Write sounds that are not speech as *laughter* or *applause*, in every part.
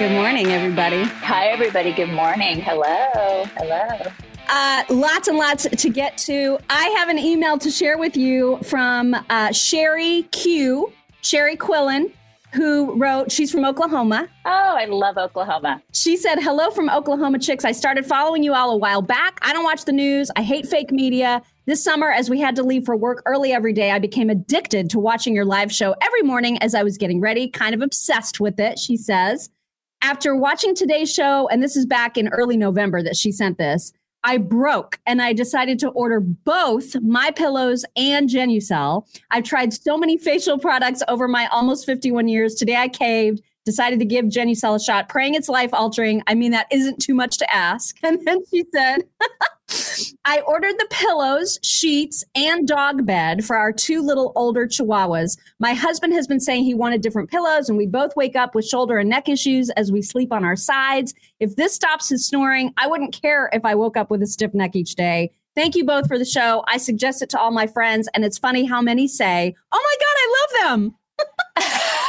Good morning, everybody. Hi, everybody. Good morning. Hello. Hello. Uh, lots and lots to get to. I have an email to share with you from uh, Sherry Q, Sherry Quillen, who wrote, she's from Oklahoma. Oh, I love Oklahoma. She said, Hello from Oklahoma Chicks. I started following you all a while back. I don't watch the news. I hate fake media. This summer, as we had to leave for work early every day, I became addicted to watching your live show every morning as I was getting ready, kind of obsessed with it, she says. After watching today's show, and this is back in early November that she sent this, I broke and I decided to order both my pillows and Genucel. I've tried so many facial products over my almost 51 years. Today I caved, decided to give Genucel a shot, praying it's life altering. I mean, that isn't too much to ask. *laughs* And then she said, *laughs* I ordered the pillows, sheets, and dog bed for our two little older chihuahuas. My husband has been saying he wanted different pillows, and we both wake up with shoulder and neck issues as we sleep on our sides. If this stops his snoring, I wouldn't care if I woke up with a stiff neck each day. Thank you both for the show. I suggest it to all my friends, and it's funny how many say, Oh my God, I love them. *laughs*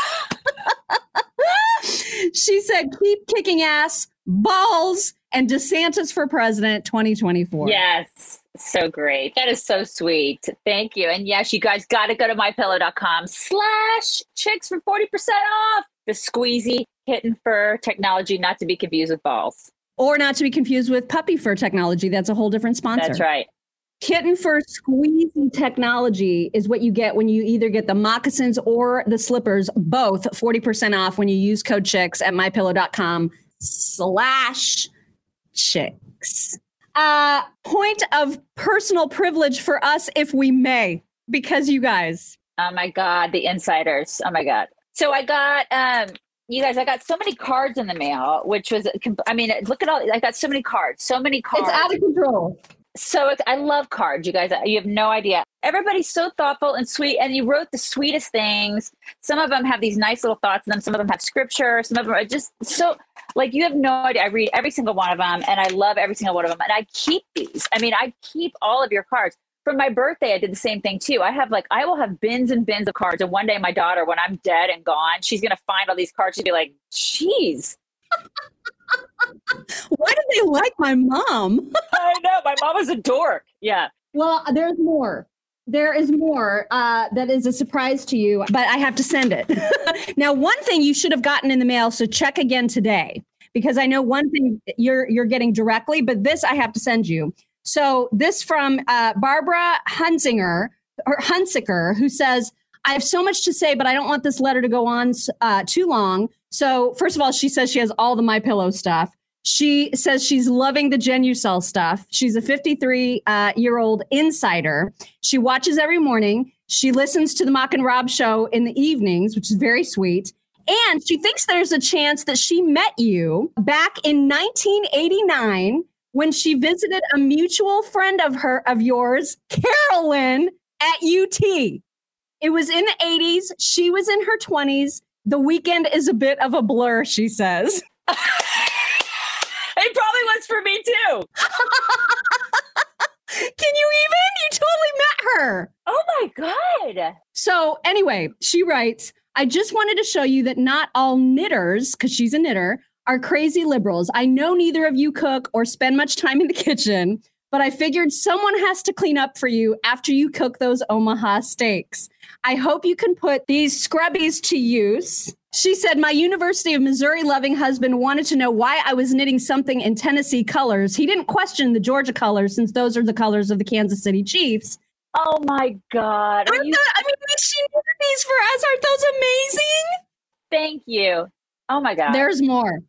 *laughs* she said, Keep kicking ass, balls and DeSantis for president 2024. Yes. So great. That is so sweet. Thank you. And yes, you guys got to go to mypillow.com slash chicks for 40% off the squeezy kitten fur technology, not to be confused with balls. Or not to be confused with puppy fur technology. That's a whole different sponsor. That's right. Kitten fur squeezy technology is what you get when you either get the moccasins or the slippers, both 40% off when you use code chicks at mypillow.com slash chicks. Uh, point of personal privilege for us, if we may, because you guys. Oh my God, the insiders. Oh my God. So I got, um, you guys, I got so many cards in the mail, which was, I mean, look at all, I got so many cards, so many cards. It's out of control. So I love cards, you guys. Uh, you have no idea. Everybody's so thoughtful and sweet, and you wrote the sweetest things. Some of them have these nice little thoughts in them. Some of them have scripture. Some of them are just so like you have no idea. I read every single one of them, and I love every single one of them. And I keep these. I mean, I keep all of your cards. For my birthday, I did the same thing too. I have like I will have bins and bins of cards. And one day, my daughter, when I'm dead and gone, she's gonna find all these cards and be like, "Jeez." Why do they like my mom? *laughs* I know. My mom is a dork. Yeah. Well, there's more. There is more uh, that is a surprise to you, but I have to send it. *laughs* now, one thing you should have gotten in the mail, so check again today, because I know one thing you're you're getting directly, but this I have to send you. So this from uh, Barbara Hunzinger or Hunsiker, who says, "I have so much to say, but I don't want this letter to go on uh, too long. So, first of all, she says she has all the My Pillow stuff. She says she's loving the Genucel stuff. She's a 53 uh, year old insider. She watches every morning. She listens to the Mock and Rob show in the evenings, which is very sweet. And she thinks there's a chance that she met you back in 1989 when she visited a mutual friend of her of yours, Carolyn, at UT. It was in the 80s. She was in her 20s. The weekend is a bit of a blur, she says. *laughs* it probably was for me too. Can you even? You totally met her. Oh my God. So, anyway, she writes I just wanted to show you that not all knitters, because she's a knitter, are crazy liberals. I know neither of you cook or spend much time in the kitchen, but I figured someone has to clean up for you after you cook those Omaha steaks. I hope you can put these scrubbies to use. She said, My University of Missouri loving husband wanted to know why I was knitting something in Tennessee colors. He didn't question the Georgia colors since those are the colors of the Kansas City Chiefs. Oh my God. You- I mean, she knitted these for us. Aren't those amazing? Thank you. Oh my God. There's more.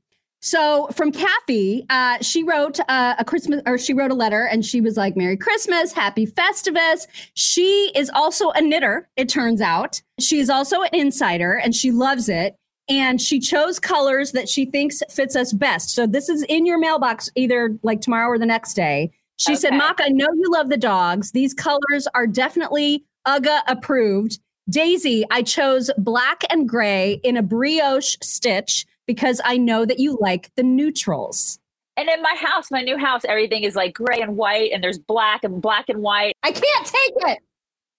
So from Kathy, uh, she wrote uh, a Christmas or she wrote a letter and she was like, Merry Christmas, Happy Festivus. She is also a knitter, it turns out. she is also an insider and she loves it. And she chose colors that she thinks fits us best. So this is in your mailbox either like tomorrow or the next day. She okay. said, Mock, I know you love the dogs. These colors are definitely UGA approved. Daisy, I chose black and gray in a brioche stitch because I know that you like the neutrals. And in my house, my new house, everything is like gray and white, and there's black and black and white. I can't take it.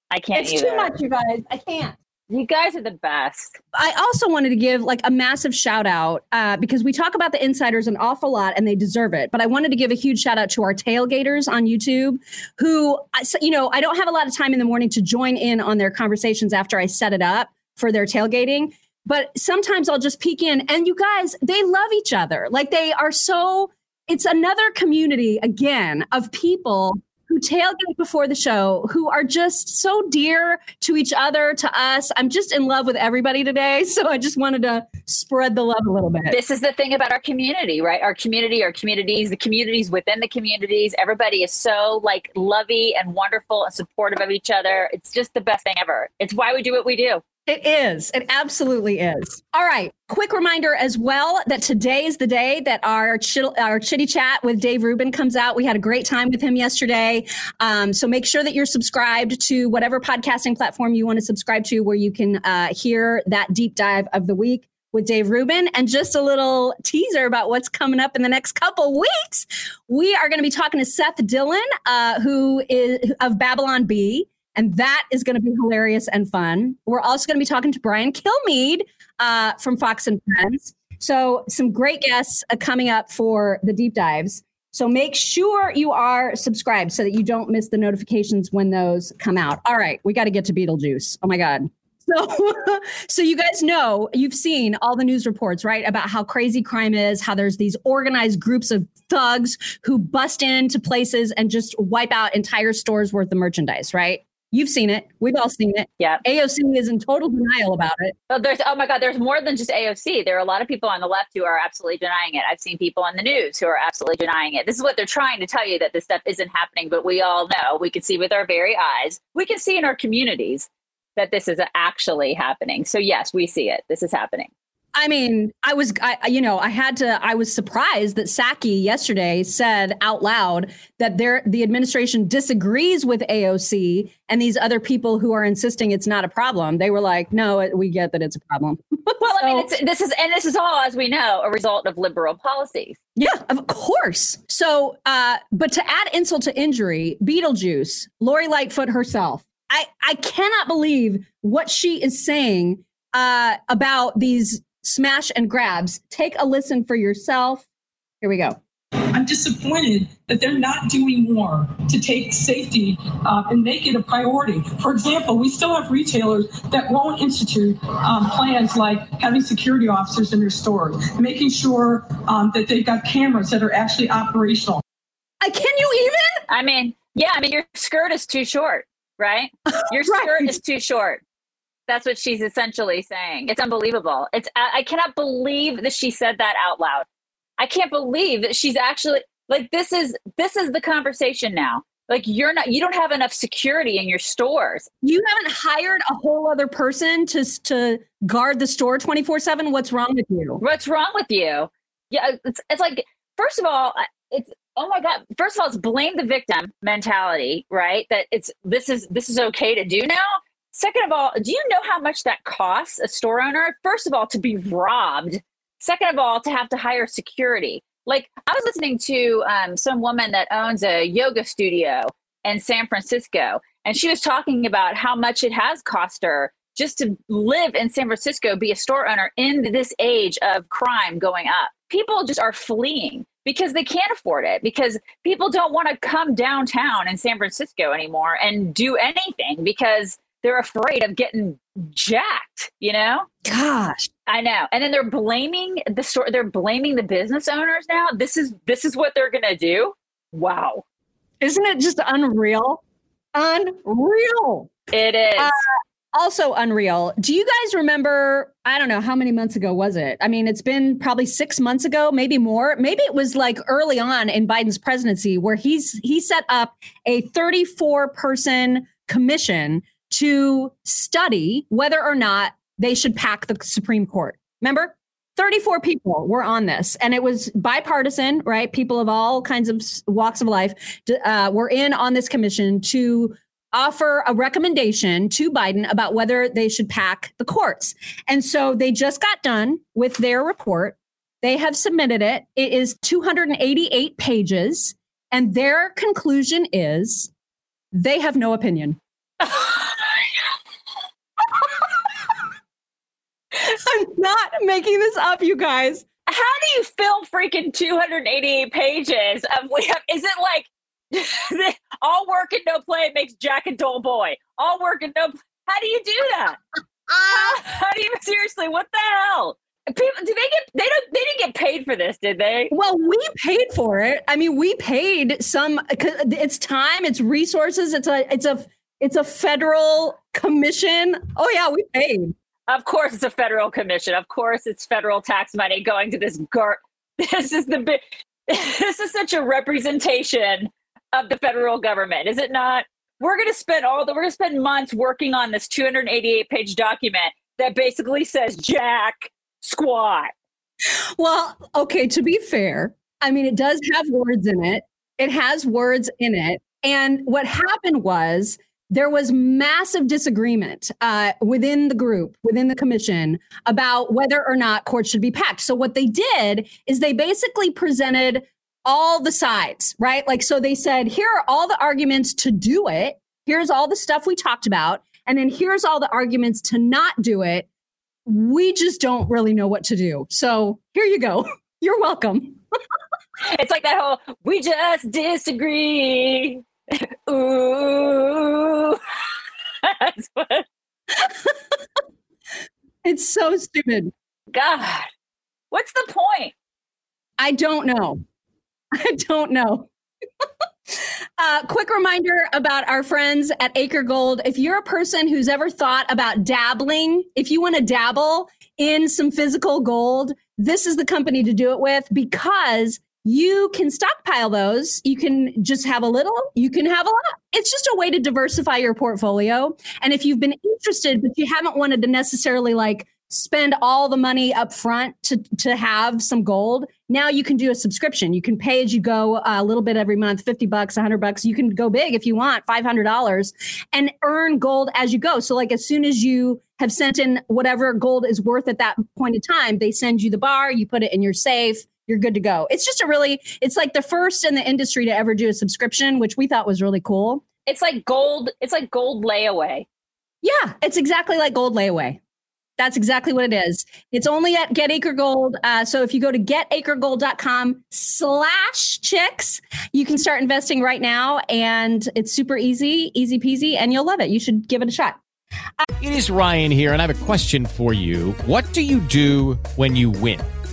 I can't. It's either. too much, you guys. I can't. You guys are the best. I also wanted to give like a massive shout out uh, because we talk about the insiders an awful lot and they deserve it. But I wanted to give a huge shout out to our tailgaters on YouTube who, you know, I don't have a lot of time in the morning to join in on their conversations after I set it up for their tailgating. But sometimes I'll just peek in and you guys, they love each other. Like they are so, it's another community again of people who tailgate before the show, who are just so dear to each other, to us. I'm just in love with everybody today. *laughs* So I just wanted to spread the love a little bit. This is the thing about our community, right? Our community, our communities, the communities within the communities. Everybody is so like lovey and wonderful and supportive of each other. It's just the best thing ever. It's why we do what we do. It is. It absolutely is. All right. Quick reminder as well that today is the day that our our chitty chat with Dave Rubin comes out. We had a great time with him yesterday. Um, so make sure that you're subscribed to whatever podcasting platform you want to subscribe to, where you can uh, hear that deep dive of the week with Dave Rubin. And just a little teaser about what's coming up in the next couple weeks. We are going to be talking to Seth Dillon, uh, who is of Babylon Bee. And that is going to be hilarious and fun. We're also going to be talking to Brian Kilmeade uh, from Fox and Friends. So, some great guests uh, coming up for the deep dives. So, make sure you are subscribed so that you don't miss the notifications when those come out. All right, we got to get to Beetlejuice. Oh my God. *laughs* So, so you guys know you've seen all the news reports, right, about how crazy crime is, how there's these organized groups of thugs who bust into places and just wipe out entire stores worth of merchandise, right? You've seen it. We've all seen it. Yeah. AOC is in total denial about it. Oh, there's oh my God, there's more than just AOC. There are a lot of people on the left who are absolutely denying it. I've seen people on the news who are absolutely denying it. This is what they're trying to tell you that this stuff isn't happening, but we all know. We can see with our very eyes. We can see in our communities that this is actually happening. So yes, we see it. This is happening. I mean, I was, I, you know, I had to, I was surprised that Psaki yesterday said out loud that there, the administration disagrees with AOC and these other people who are insisting it's not a problem. They were like, no, we get that it's a problem. *laughs* well, so, I mean, this is, and this is all, as we know, a result of liberal policies. Yeah, of course. So, uh, but to add insult to injury, Beetlejuice, Lori Lightfoot herself, I, I cannot believe what she is saying uh, about these smash and grabs. Take a listen for yourself. Here we go. I'm disappointed that they're not doing more to take safety uh, and make it a priority. For example, we still have retailers that won't institute um, plans like having security officers in their stores, making sure um, that they've got cameras that are actually operational. Uh, can you even? I mean, yeah, I mean, your skirt is too short, right? *laughs* Your right. skirt is too short. That's what she's essentially saying. It's unbelievable. It's I cannot believe that she said that out loud. I can't believe that she's actually like this is this is the conversation now. Like you're not you don't have enough security in your stores. You haven't hired a whole other person to to guard the store 24/7. What's wrong with you? What's wrong with you? Yeah, it's it's like first of all, it's oh my god first of all it's blame the victim mentality right that it's this is this is okay to do now Second of all, do you know how much that costs a store owner? First of all, to be robbed. Second of all, to have to hire security. Like I was listening to um, some woman that owns a yoga studio in San Francisco, and she was talking about how much it has cost her just to live in San Francisco, be a store owner in this age of crime going up. People just are fleeing because they can't afford it because people don't want to come downtown in San Francisco anymore and do anything because they're afraid of getting jacked, you know? Gosh. I know. And then they're blaming the store they're blaming the business owners now. This is this is what they're gonna do. Wow. Isn't it just unreal? Unreal. It is. Uh, also unreal. Do you guys remember? I don't know how many months ago was it? I mean, it's been probably six months ago, maybe more. Maybe it was like early on in Biden's presidency where he's he set up a 34 person commission to study whether or not they should pack the Supreme Court. Remember? 34 people were on this, and it was bipartisan, right? People of all kinds of walks of life uh, were in on this commission to offer a recommendation to Biden about whether they should pack the courts. And so they just got done with their report. They have submitted it. It is 288 pages. And their conclusion is they have no opinion. *laughs* I'm not making this up, you guys. How do you fill freaking 288 pages of we have is it like *laughs* all work and no play makes Jack a dull boy? All work and no—how do you do that? Uh, how, how do you seriously? What the hell? People, do they get they don't they didn't get paid for this, did they? Well, we paid for it. I mean, we paid some. It's time, it's resources, it's a it's a it's a federal commission. Oh yeah, we paid. Of course, it's a federal commission. Of course, it's federal tax money going to this gar. *laughs* This is the big. *laughs* This is such a representation of the federal government, is it not? We're going to spend all the. We're going to spend months working on this 288 page document that basically says Jack squat. Well, okay, to be fair, I mean, it does have words in it. It has words in it. And what happened was there was massive disagreement uh, within the group, within the commission, about whether or not courts should be packed. So, what they did is they basically presented all the sides, right? Like, so they said, here are all the arguments to do it. Here's all the stuff we talked about. And then here's all the arguments to not do it we just don't really know what to do. So here you go. *laughs* You're welcome. *laughs* it's like that whole we just disagree. *laughs* Ooh. *laughs* That's what. *laughs* it's so stupid. God. What's the point? I don't know. I don't know. Uh, quick reminder about our friends at Acre Gold. If you're a person who's ever thought about dabbling, if you want to dabble in some physical gold, this is the company to do it with because you can stockpile those. You can just have a little, you can have a lot. It's just a way to diversify your portfolio. And if you've been interested, but you haven't wanted to necessarily like spend all the money up front to to have some gold now you can do a subscription you can pay as you go a little bit every month 50 bucks 100 bucks you can go big if you want $500 and earn gold as you go so like as soon as you have sent in whatever gold is worth at that point in time they send you the bar you put it in your safe you're good to go it's just a really it's like the first in the industry to ever do a subscription which we thought was really cool it's like gold it's like gold layaway yeah it's exactly like gold layaway that's exactly what it is. It's only at Get Acre Gold. Uh, so if you go to getacregold.com slash chicks, you can start investing right now. And it's super easy, easy peasy, and you'll love it. You should give it a shot. Uh- it is Ryan here, and I have a question for you. What do you do when you win?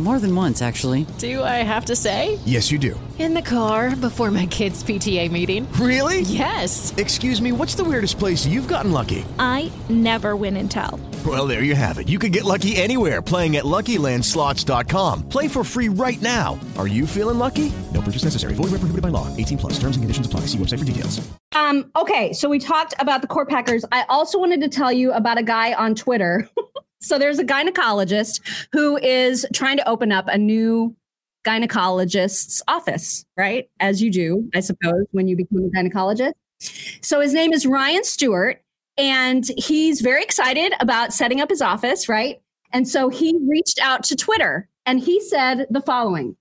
More than once, actually. Do I have to say? Yes, you do. In the car before my kids' PTA meeting. Really? Yes. Excuse me, what's the weirdest place you've gotten lucky? I never win and tell. Well, there you have it. You can get lucky anywhere playing at LuckyLandSlots.com. Play for free right now. Are you feeling lucky? No purchase necessary. Void where prohibited by law. 18 plus. Terms and conditions apply. See website for details. Um. Okay, so we talked about the court packers. I also wanted to tell you about a guy on Twitter. *laughs* so there's a gynecologist who is trying to open up a new gynecologist's office, right? As you do, I suppose, when you become a gynecologist. So his name is Ryan Stewart and he's very excited about setting up his office, right? And so he reached out to Twitter and he said the following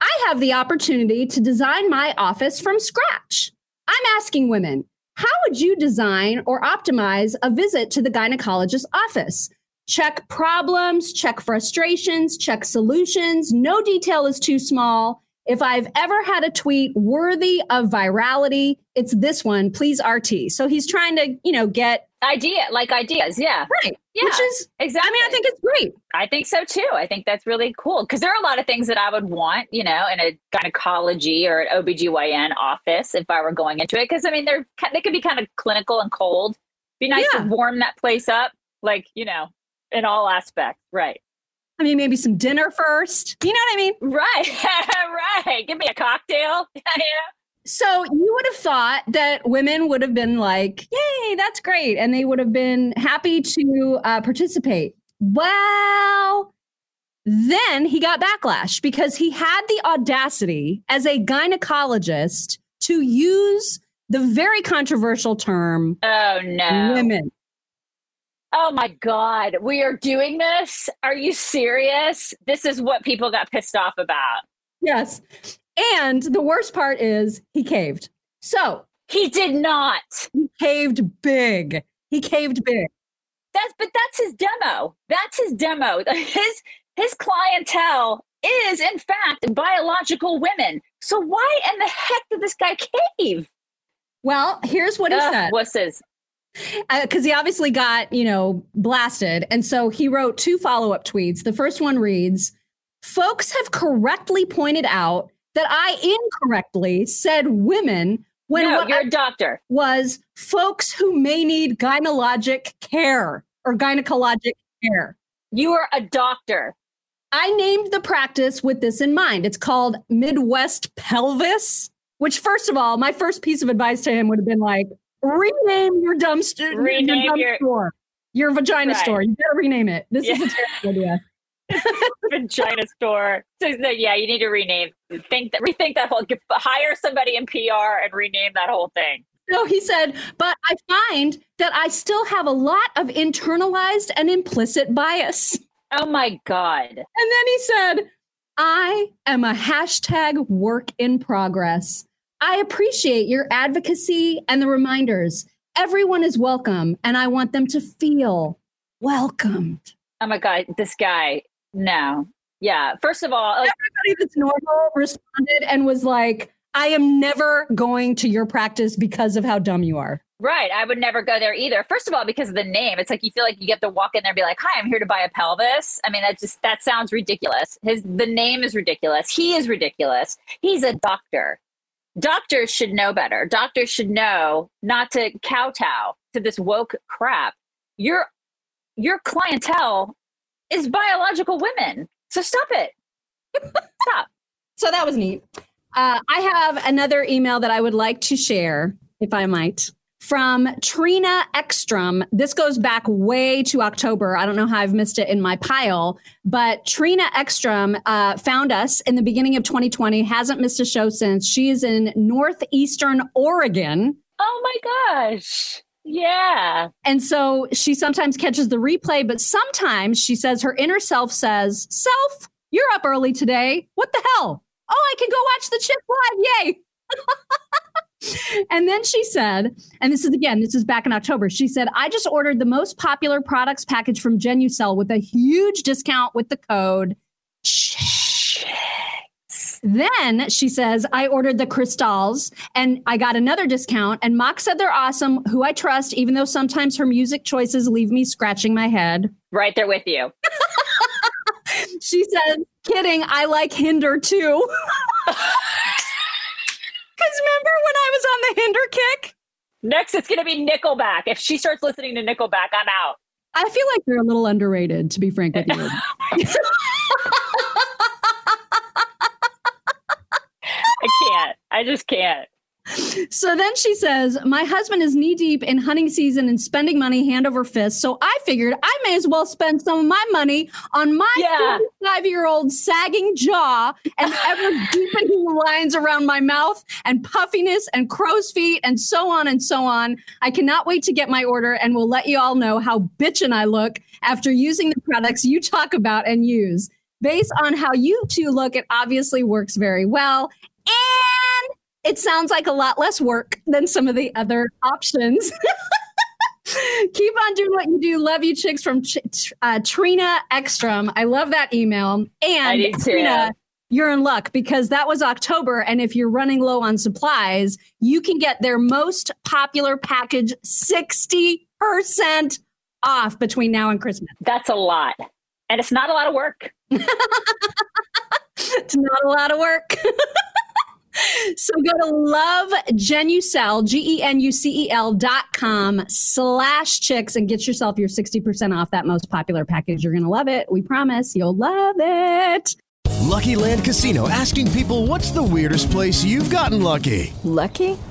I have the opportunity to design my office from scratch. I'm asking women, how would you design or optimize a visit to the gynecologist's office? Check problems, check frustrations, check solutions. No detail is too small. If I've ever had a tweet worthy of virality, it's this one. Please RT. So he's trying to, you know, get idea like ideas. Yeah. Right. Yeah. Which is exactly. I mean, I think it's great. I think so too. I think that's really cool because there are a lot of things that I would want, you know, in a gynecology or an OBGYN office if I were going into it. Cause I mean, they're, they can be kind of clinical and cold. Be nice yeah. to warm that place up, like, you know, in all aspects. Right. I mean, maybe some dinner first. You know what I mean? Right. *laughs* right. Give me a cocktail. *laughs* yeah. So you would have thought that women would have been like, yay, that's great. And they would have been happy to uh, participate. Well, then he got backlash because he had the audacity as a gynecologist to use the very controversial term Oh no. women. Oh my God. We are doing this? Are you serious? This is what people got pissed off about. Yes. And the worst part is he caved. So He did not. he caved big. He caved big. That's but that's his demo. That's his demo. *laughs* His his clientele is in fact biological women. So why in the heck did this guy cave? Well, here's what he Ugh, said. What's his? Uh, because he obviously got you know blasted and so he wrote two follow-up tweets the first one reads folks have correctly pointed out that i incorrectly said women when no, what you're I a doctor. was folks who may need gynecologic care or gynecologic care You are a doctor. i named the practice with this in mind it's called midwest pelvis which first of all my first piece of advice to him would have been like rename your dumpster Rename your, dump your- store your vagina Right. store you gotta rename it this is a terrible idea *laughs* Vagina store. So, yeah, you need to rename. Think that rethink that whole. Hire somebody in PR and rename that whole thing. No, he said but i find that i still have a lot of internalized and implicit bias Oh my god. And then he said, I am a hashtag work in progress. I appreciate your advocacy and the reminders. Everyone is welcome, and I want them to feel welcomed. Oh my god. This guy. No. Yeah. First of all, like, Everybody that's normal responded and was like, I am never going to your practice because of how dumb you are. right. I would never go there either. First of all, because of the name, it's like you feel like you get to walk in there and be like, "Hi, I'm here to buy a pelvis." I mean, that just that sounds ridiculous. His the name is ridiculous. He is ridiculous. He's a doctor. Doctors should know better. Doctors should know not to kowtow to this woke crap. Your your clientele is biological women. So stop it. *laughs* Stop. So that was neat. Uh, I have another email that I would like to share, if I might, from Trina Ekstrom. This goes back way to October. I don't know how I've missed it in my pile, but Trina Ekstrom uh, found us in the beginning of 2020, hasn't missed a show since. She is in Northeastern Oregon. Oh my gosh. Yeah. And so she sometimes catches the replay, but sometimes she says her inner self says, Self, you're up early today. What the hell? Oh, I can go watch the chip live. Yay. *laughs* *laughs* and then she said, and this is again, this is back in October. She said, I just ordered the most popular products package from Genucel with a huge discount with the code. Then she says, I ordered the crystals and I got another discount. And Mock said they're awesome, who I trust, even though sometimes her music choices leave me scratching my head. Right there with you. *laughs* She said, kidding, I like Hinder too. *laughs* the Hinder kick? Next, it's going to be Nickelback. If she starts listening to Nickelback, I'm out. I feel like they're a little underrated, to be frank with you. *laughs* *laughs* I can't. I just can't. So then she says, My husband is knee deep in hunting season and spending money hand over fist. So I figured I may as well spend some of my money on my Yeah. 55 year old sagging jaw and ever deepening lines around my mouth and puffiness and crow's feet and so on and so on. I cannot wait to get my order and will let you all know how bitchin' I look after using the products you talk about and use. Based on how you two look, it obviously works very well. And it sounds like a lot less work than some of the other options. *laughs* Keep on doing what you do. Love you, chicks from Ch- uh, Trina Ekstrom. I love that email. And I do too. Trina, you're in luck because that was October. And if you're running low on supplies, you can get their most popular package 60% off between now and Christmas. That's a lot. And it's not a lot of work. *laughs* It's not a lot of work. *laughs* so go to love genucel, G E N U C E L dot com slash chicks and get yourself your 60% off that most popular package. You're going to love it. We promise you'll love it. Lucky Land Casino asking people what's the weirdest place you've gotten lucky? Lucky?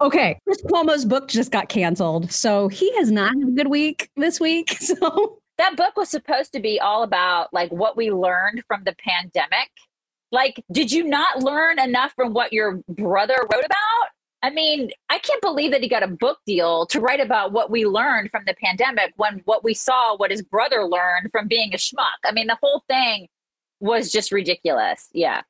okay. Chris Cuomo's book just got canceled. So he has not had a good week this week. *laughs* So that book was supposed to be all about like what we learned from the pandemic. Like, did you not learn enough from what your brother wrote about? I mean, I can't believe that he got a book deal to write about what we learned from the pandemic when what we saw, what his brother learned from being a schmuck. I mean, the whole thing was just ridiculous. Yeah.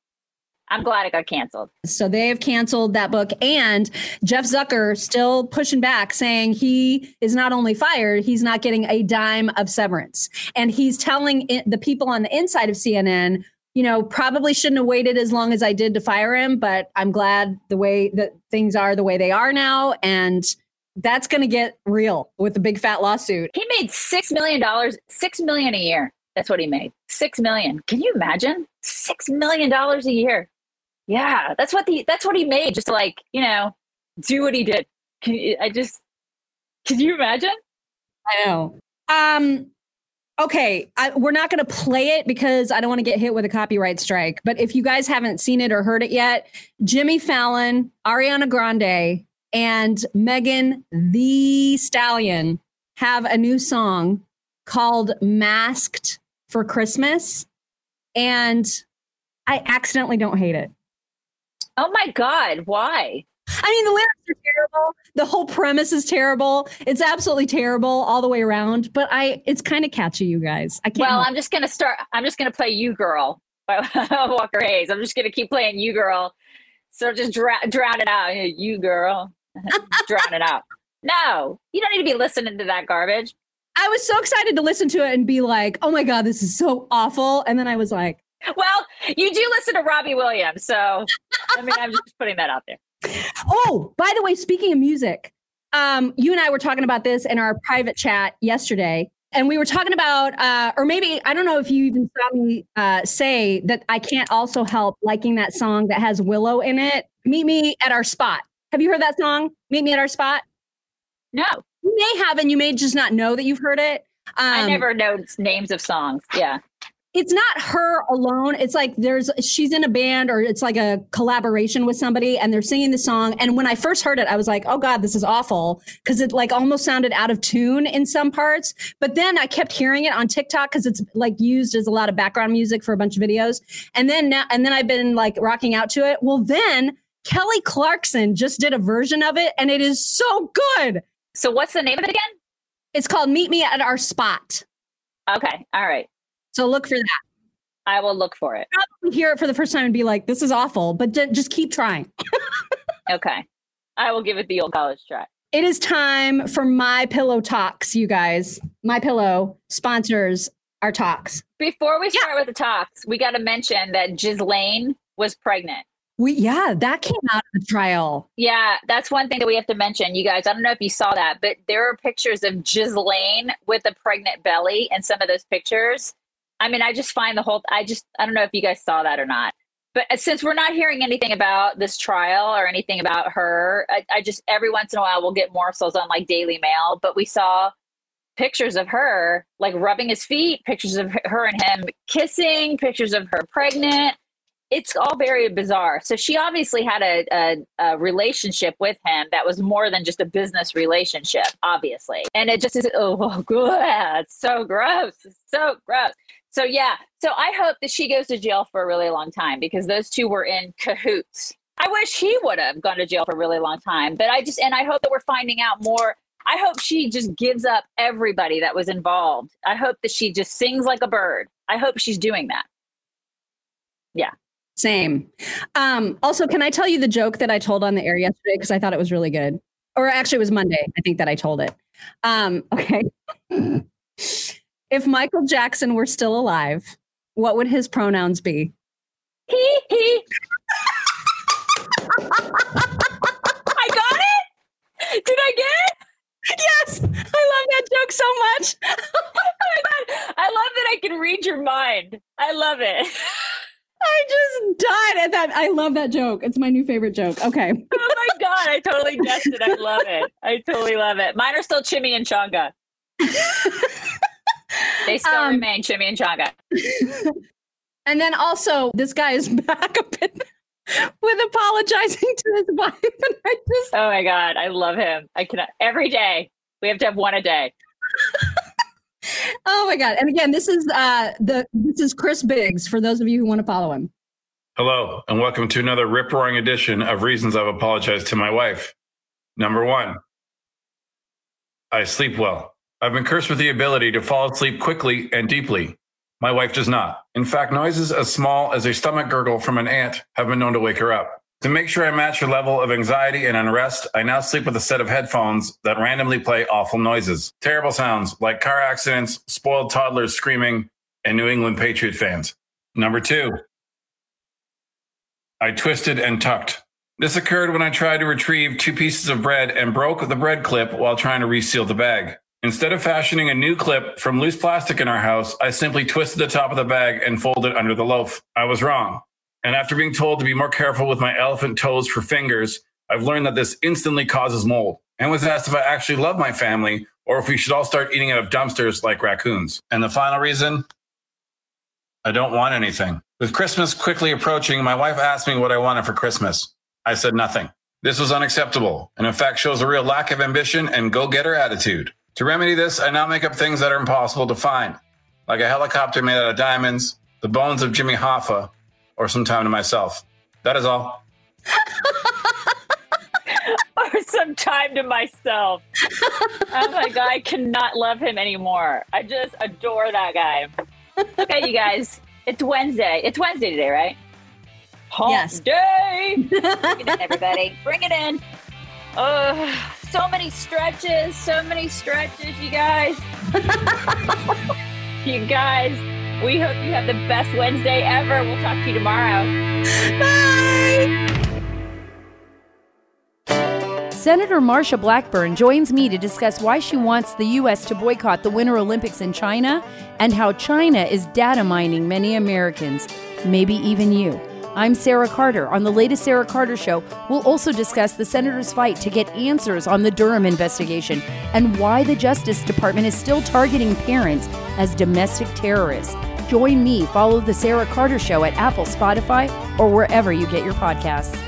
I'm glad it got canceled. So they have canceled that book. And Jeff Zucker still pushing back, saying he is not only fired, he's not getting a dime of severance. And he's telling the people on the inside of CNN, you know, probably shouldn't have waited as long as I did to fire him, but I'm glad the way that things are the way they are now. And that's going to get real with the big fat lawsuit. He made $6 million, 6 million a year. That's what he made. Six million. Can you imagine? Six million dollars a year. Yeah, that's what the that's what he made. Just like you know, do what he did. Can you, I just? Can you imagine? I know. Um. Okay, I, we're not going to play it because I don't want to get hit with a copyright strike. But if you guys haven't seen it or heard it yet, Jimmy Fallon, Ariana Grande, and Megan Thee Stallion have a new song called "Masked for Christmas," and I accidentally don't hate it. Oh my God, why? I mean, the lyrics are terrible. The whole premise is terrible. It's absolutely terrible all the way around. But I, it's kind of catchy, you guys. I can't. Well, I'm just gonna start. I'm just gonna play "You Girl" by *laughs* Walker Hayes. I'm just gonna keep playing "You Girl." So just dra- drown it out. You girl, *laughs* drown it out. No, you don't need to be listening to that garbage. I was so excited to listen to it and be like, "Oh my god, this is so awful," and then I was like, well, you do listen to Robbie Williams, so I mean, I'm just putting that out there. Oh, by the way, speaking of music, um, you and I were talking about this in our private chat yesterday, and we were talking about, uh, or maybe I don't know if you even saw me uh, say that I can't also help liking that song that has Willow in it. Meet me at our spot. Have you heard that song? Meet me at our spot. No, you may have, and you may just not know that you've heard it. Um, I never know names of songs. Yeah it's not her alone. It's like there's she's in a band or it's like a collaboration with somebody and they're singing the song. And when I first heard it, I was like, oh God, this is awful. Cause it like almost sounded out of tune in some parts. But then I kept hearing it on TikTok because it's like used as a lot of background music for a bunch of videos. And then now and then I've been like rocking out to it. Well, then Kelly Clarkson just did a version of it and it is so good. So what's the name of it again? It's called Meet Me at Our Spot. Okay. All right. So look for that. I will look for it. Probably hear it for the first time and be like, "This is awful," but d- just keep trying. *laughs* okay, I will give it the old college try. It is time for my pillow talks, you guys. My pillow sponsors our talks. Before we start yeah. with the talks, we got to mention that Ghislaine was pregnant. We yeah, that came out of the trial. Yeah, that's one thing that we have to mention, you guys. I don't know if you saw that, but there are pictures of Ghislaine with a pregnant belly in some of those pictures. I mean, I just find the whole, I just, I don't know if you guys saw that or not. But uh, since we're not hearing anything about this trial or anything about her, I, I just, every once in a while, we'll get morsels on like Daily Mail. But we saw pictures of her like rubbing his feet, pictures of her and him kissing, pictures of her pregnant. It's all very bizarre. So she obviously had a, a, a, relationship with him that was more than just a business relationship, obviously. And it just is, oh, *laughs* God, it's so gross. It's so gross. So yeah, so I hope that she goes to jail for a really long time because those two were in cahoots. I wish he would have gone to jail for a really long time, but I just and I hope that we're finding out more. I hope she just gives up everybody that was involved. I hope that she just sings like a bird. I hope she's doing that. Yeah. Same. Um, also, can I tell you the joke that I told on the air yesterday? Because I thought it was really good. Or actually, it was Monday, I think, that I told it. Um, okay. *laughs* if Michael Jackson were still alive, what would his pronouns be? He, he. I got it. Did I get it? Yes, I love that joke so much. *laughs* oh my god, I love that I can read your mind. I love it. I just died at that. I love that joke. It's my new favorite joke. Okay. *laughs* oh my god, I totally guessed it. I love it. I totally love it. Mine are still Chimmy and Chonga. *laughs* they still um, remain Chimmy and Chonga. *laughs* and then also, this guy is *laughs* back a *laughs* bit with apologizing to his wife. And I just Oh my god, I love him. I cannot every day. We have to have one a day. oh my god. And again, this is uh the this is Chris Biggs for those of you who want to follow him. Hello, and welcome to another rip roaring edition of Reasons I've Apologized to My Wife. Number one, I sleep well. I've been cursed with the ability to fall asleep quickly and deeply. My wife does not. In fact, noises as small as a stomach gurgle from an ant have been known to wake her up. To make sure I match her level of anxiety and unrest, I now sleep with a set of headphones that randomly play awful noises. Terrible sounds like car accidents, spoiled toddlers screaming, and New England Patriot fans. Number two, I twisted and tucked. This occurred when I tried to retrieve two pieces of bread and broke the bread clip while trying to reseal the bag. Instead of fashioning a new clip from loose plastic in our house, I simply twisted the top of the bag and folded under the loaf. I was wrong. And after being told to be more careful with my elephant toes for fingers, I've learned that this instantly causes mold and was asked if I actually love my family or if we should all start eating out of dumpsters like raccoons. And the final reason I don't want anything. With Christmas quickly approaching, my wife asked me what I wanted for Christmas. I said nothing. This was unacceptable and, in fact, shows a real lack of ambition and go getter attitude. To remedy this, I now make up things that are impossible to find, like a helicopter made out of diamonds, the bones of Jimmy Hoffa, or some time to myself. That is all. *laughs* or some time to myself. oh my God, I cannot love him anymore. I just adore that guy. Okay, you guys, it's Wednesday. It's Wednesday today, right? Hump yes. day. *laughs* Bring it in, everybody. Bring it in. Oh, so many stretches, so many stretches, you guys. *laughs* you guys, we hope you have the best Wednesday ever. We'll talk to you tomorrow. Bye. Senator Marsha Blackburn joins me to discuss why she wants the U.S. to boycott the Winter Olympics in China and how China is data mining many Americans, maybe even you. I'm Sarah Carter. On the latest Sarah Carter Show, we'll also discuss the senator's fight to get answers on the Durham investigation and why the Justice Department is still targeting parents as domestic terrorists. Join me, follow the Sarah Carter Show at Apple, Spotify, or wherever you get your podcasts.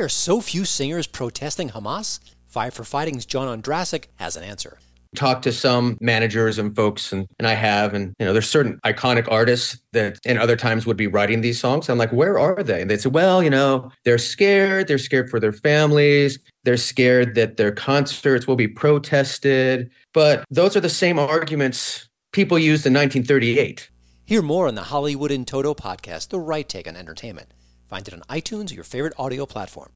are so few singers protesting Hamas? Five for Fighting's John Ondrasik has an answer. Talk to some managers and folks, and, and I have, and you know, there's certain iconic artists that in other times would be writing these songs. I'm like, where are they? And they say, well, you know, they're scared. They're scared for their families. They're scared that their concerts will be protested. But those are the same arguments people used in 1938. Hear more on the Hollywood in Toto podcast, The Right Take on Entertainment. Find it on iTunes or your favorite audio platform.